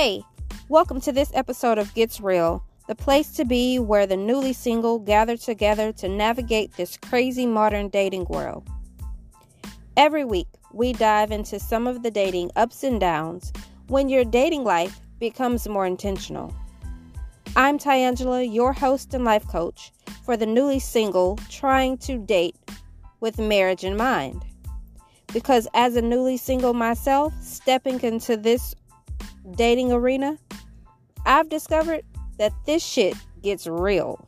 Hey, welcome to this episode of Gets Real, the place to be where the newly single gather together to navigate this crazy modern dating world. Every week, we dive into some of the dating ups and downs when your dating life becomes more intentional. I'm Tyangela, your host and life coach for the newly single trying to date with marriage in mind. Because as a newly single myself, stepping into this dating arena, I've discovered that this shit gets real.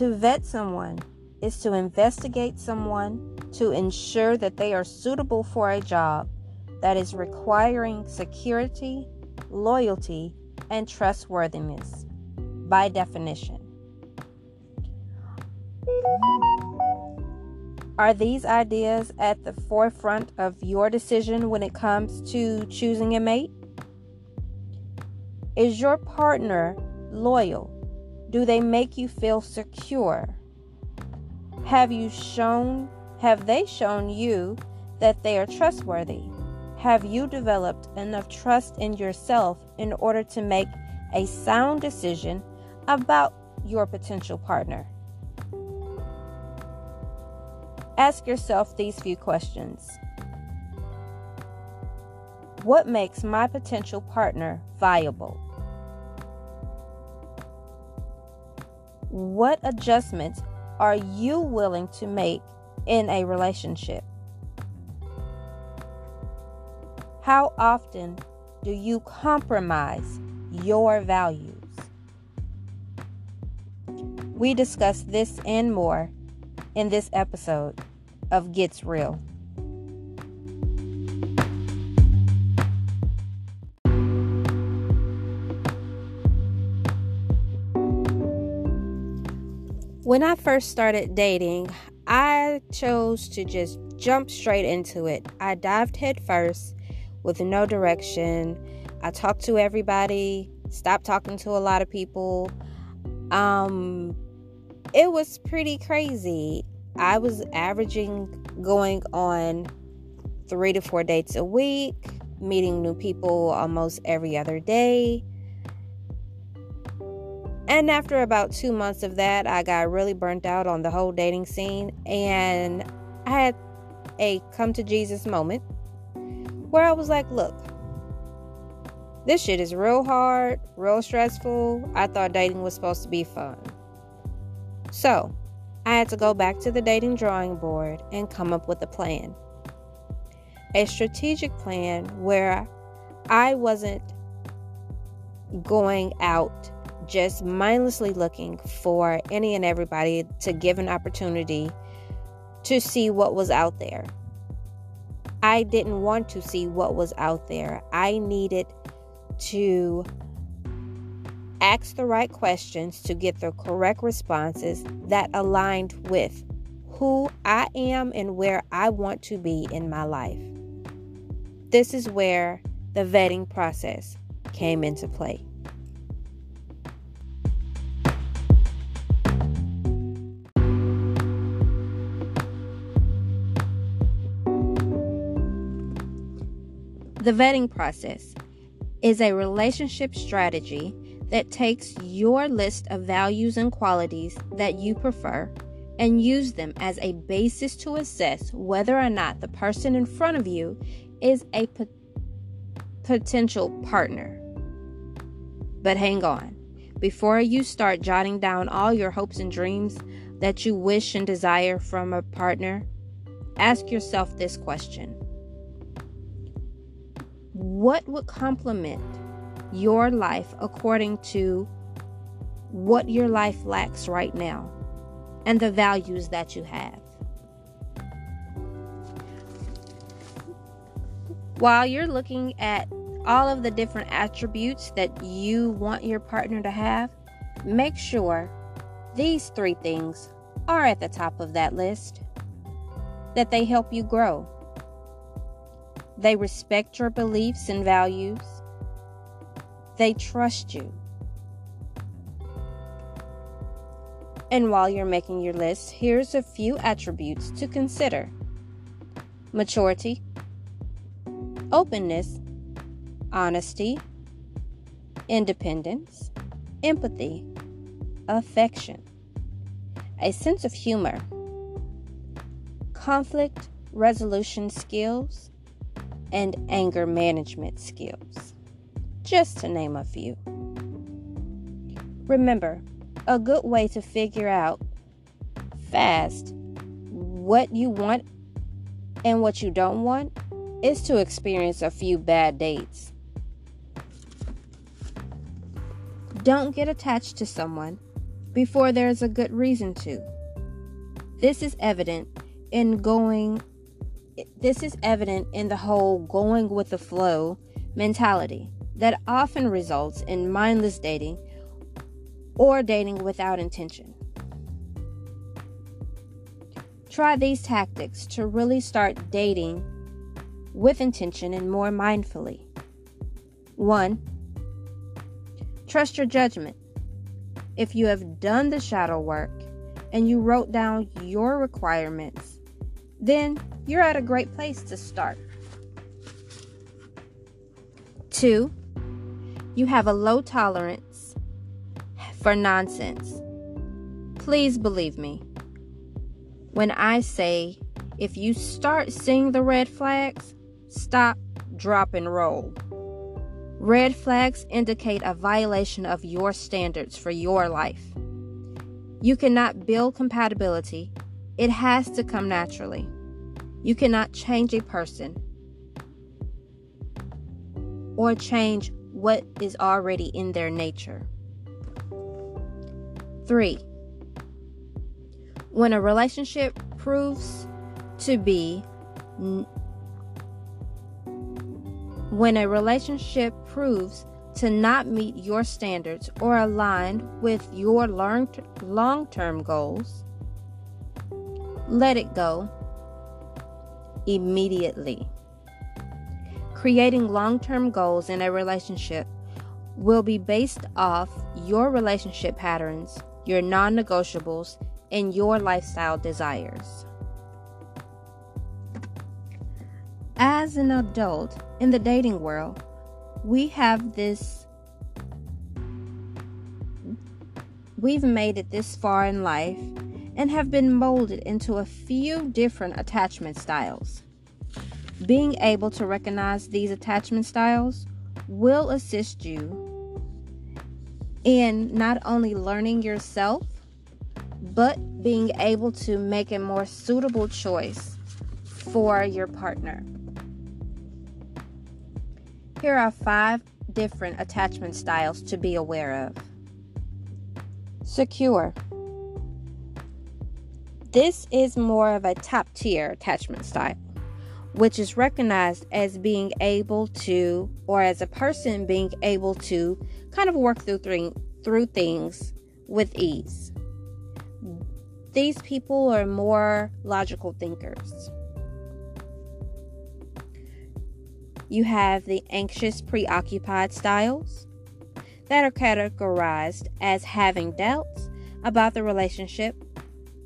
To vet someone is to investigate someone to ensure that they are suitable for a job that is requiring security, loyalty, and trustworthiness by definition. Are these ideas at the forefront of your decision when it comes to choosing a mate? Is your partner loyal? Do they make you feel secure? Have you shown, have they shown you that they are trustworthy? Have you developed enough trust in yourself in order to make a sound decision about your potential partner? Ask yourself these few questions What makes my potential partner viable? What adjustments are you willing to make in a relationship? How often do you compromise your values? We discuss this and more in this episode of Gets Real. When I first started dating, I chose to just jump straight into it. I dived headfirst with no direction. I talked to everybody, stopped talking to a lot of people. Um, it was pretty crazy. I was averaging going on three to four dates a week, meeting new people almost every other day. And after about two months of that, I got really burnt out on the whole dating scene. And I had a come to Jesus moment where I was like, look, this shit is real hard, real stressful. I thought dating was supposed to be fun. So, I had to go back to the dating drawing board and come up with a plan. A strategic plan where I wasn't going out just mindlessly looking for any and everybody to give an opportunity to see what was out there. I didn't want to see what was out there. I needed to ask the right questions to get the correct responses that aligned with who I am and where I want to be in my life. This is where the vetting process came into play. The vetting process is a relationship strategy that takes your list of values and qualities that you prefer and use them as a basis to assess whether or not the person in front of you is a p- potential partner. But hang on. Before you start jotting down all your hopes and dreams that you wish and desire from a partner, ask yourself this question What would complement your life according to what your life lacks right now and the values that you have. While you're looking at all of the different attributes that you want your partner to have, make sure these three things are at the top of that list that they help you grow. They respect your beliefs and values. They trust you. And while you're making your list, here's a few attributes to consider maturity, openness, honesty, independence, empathy, affection, a sense of humor, conflict resolution skills, and anger management skills, just to name a few. Remember, a good way to figure out fast what you want and what you don't want is to experience a few bad dates. Don't get attached to someone before there's a good reason to. This is evident in going this is evident in the whole going with the flow mentality that often results in mindless dating or dating without intention. Try these tactics to really start dating with intention and more mindfully. 1. Trust your judgment. If you have done the shadow work and you wrote down your requirements, then you're at a great place to start. 2. You have a low tolerance for nonsense. Please believe me when I say if you start seeing the red flags, stop, drop, and roll. Red flags indicate a violation of your standards for your life. You cannot build compatibility, it has to come naturally. You cannot change a person or change what is already in their nature. 3. When a relationship proves to be when a relationship proves to not meet your standards or align with your long term goals, let it go immediately. Creating long term goals in a relationship will be based off your relationship patterns, your non negotiables, and your lifestyle desires. As an adult in the dating world, we have this. We've made it this far in life and have been molded into a few different attachment styles. Being able to recognize these attachment styles will assist you in not only learning yourself, but being able to make a more suitable choice for your partner. Here are five different attachment styles to be aware of. Secure. This is more of a top tier attachment style, which is recognized as being able to, or as a person being able to, kind of work through, th- through things with ease. These people are more logical thinkers. You have the anxious, preoccupied styles that are categorized as having doubts about the relationship,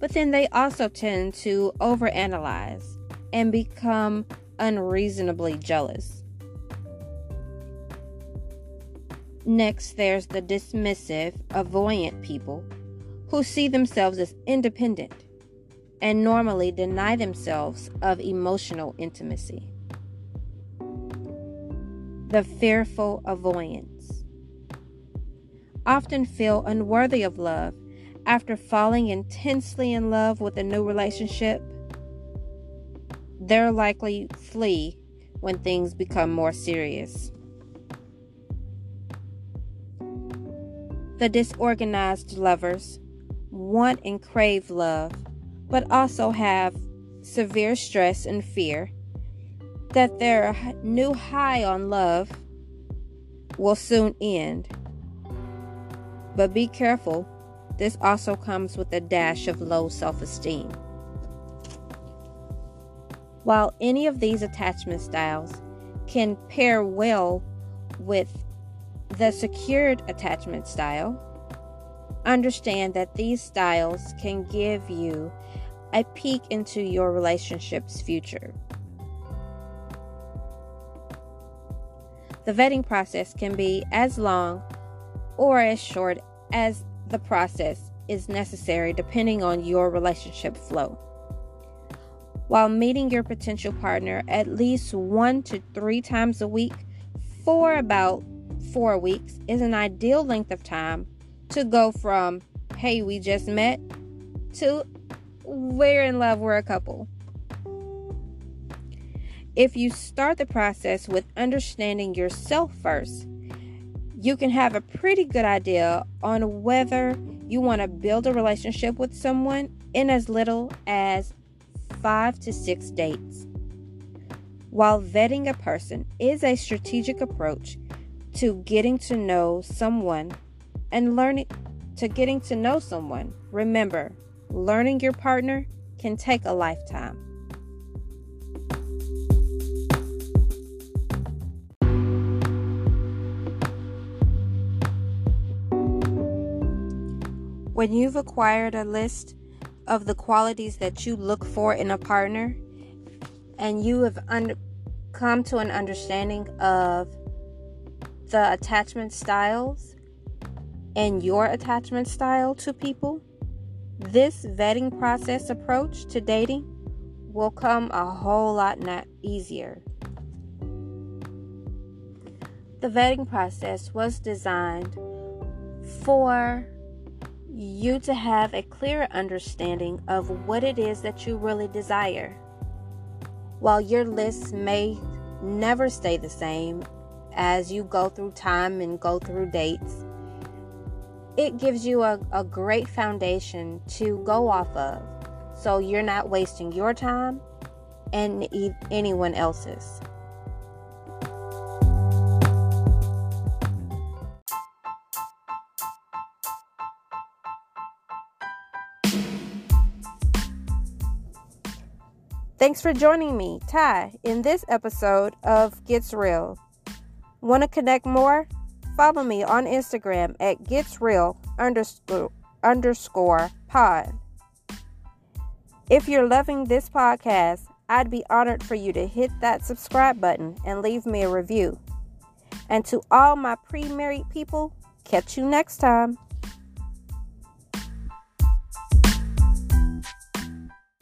but then they also tend to overanalyze and become unreasonably jealous. Next, there's the dismissive, avoidant people who see themselves as independent and normally deny themselves of emotional intimacy the fearful avoidance. Often feel unworthy of love after falling intensely in love with a new relationship. They're likely flee when things become more serious. The disorganized lovers want and crave love, but also have severe stress and fear that their new high on love will soon end. But be careful, this also comes with a dash of low self esteem. While any of these attachment styles can pair well with the secured attachment style, understand that these styles can give you a peek into your relationship's future. The vetting process can be as long or as short as the process is necessary depending on your relationship flow. While meeting your potential partner at least one to three times a week for about four weeks is an ideal length of time to go from, hey, we just met, to we're in love, we're a couple. If you start the process with understanding yourself first, you can have a pretty good idea on whether you want to build a relationship with someone in as little as five to six dates. While vetting a person is a strategic approach to getting to know someone and learning to getting to know someone, remember, learning your partner can take a lifetime. When you've acquired a list of the qualities that you look for in a partner and you have come to an understanding of the attachment styles and your attachment style to people, this vetting process approach to dating will come a whole lot not easier. The vetting process was designed for you to have a clear understanding of what it is that you really desire. While your list may never stay the same as you go through time and go through dates, it gives you a, a great foundation to go off of so you're not wasting your time and anyone else's. Thanks for joining me, Ty, in this episode of Gets Real. Want to connect more? Follow me on Instagram at Gets Real underscore, underscore pod. If you're loving this podcast, I'd be honored for you to hit that subscribe button and leave me a review. And to all my pre married people, catch you next time.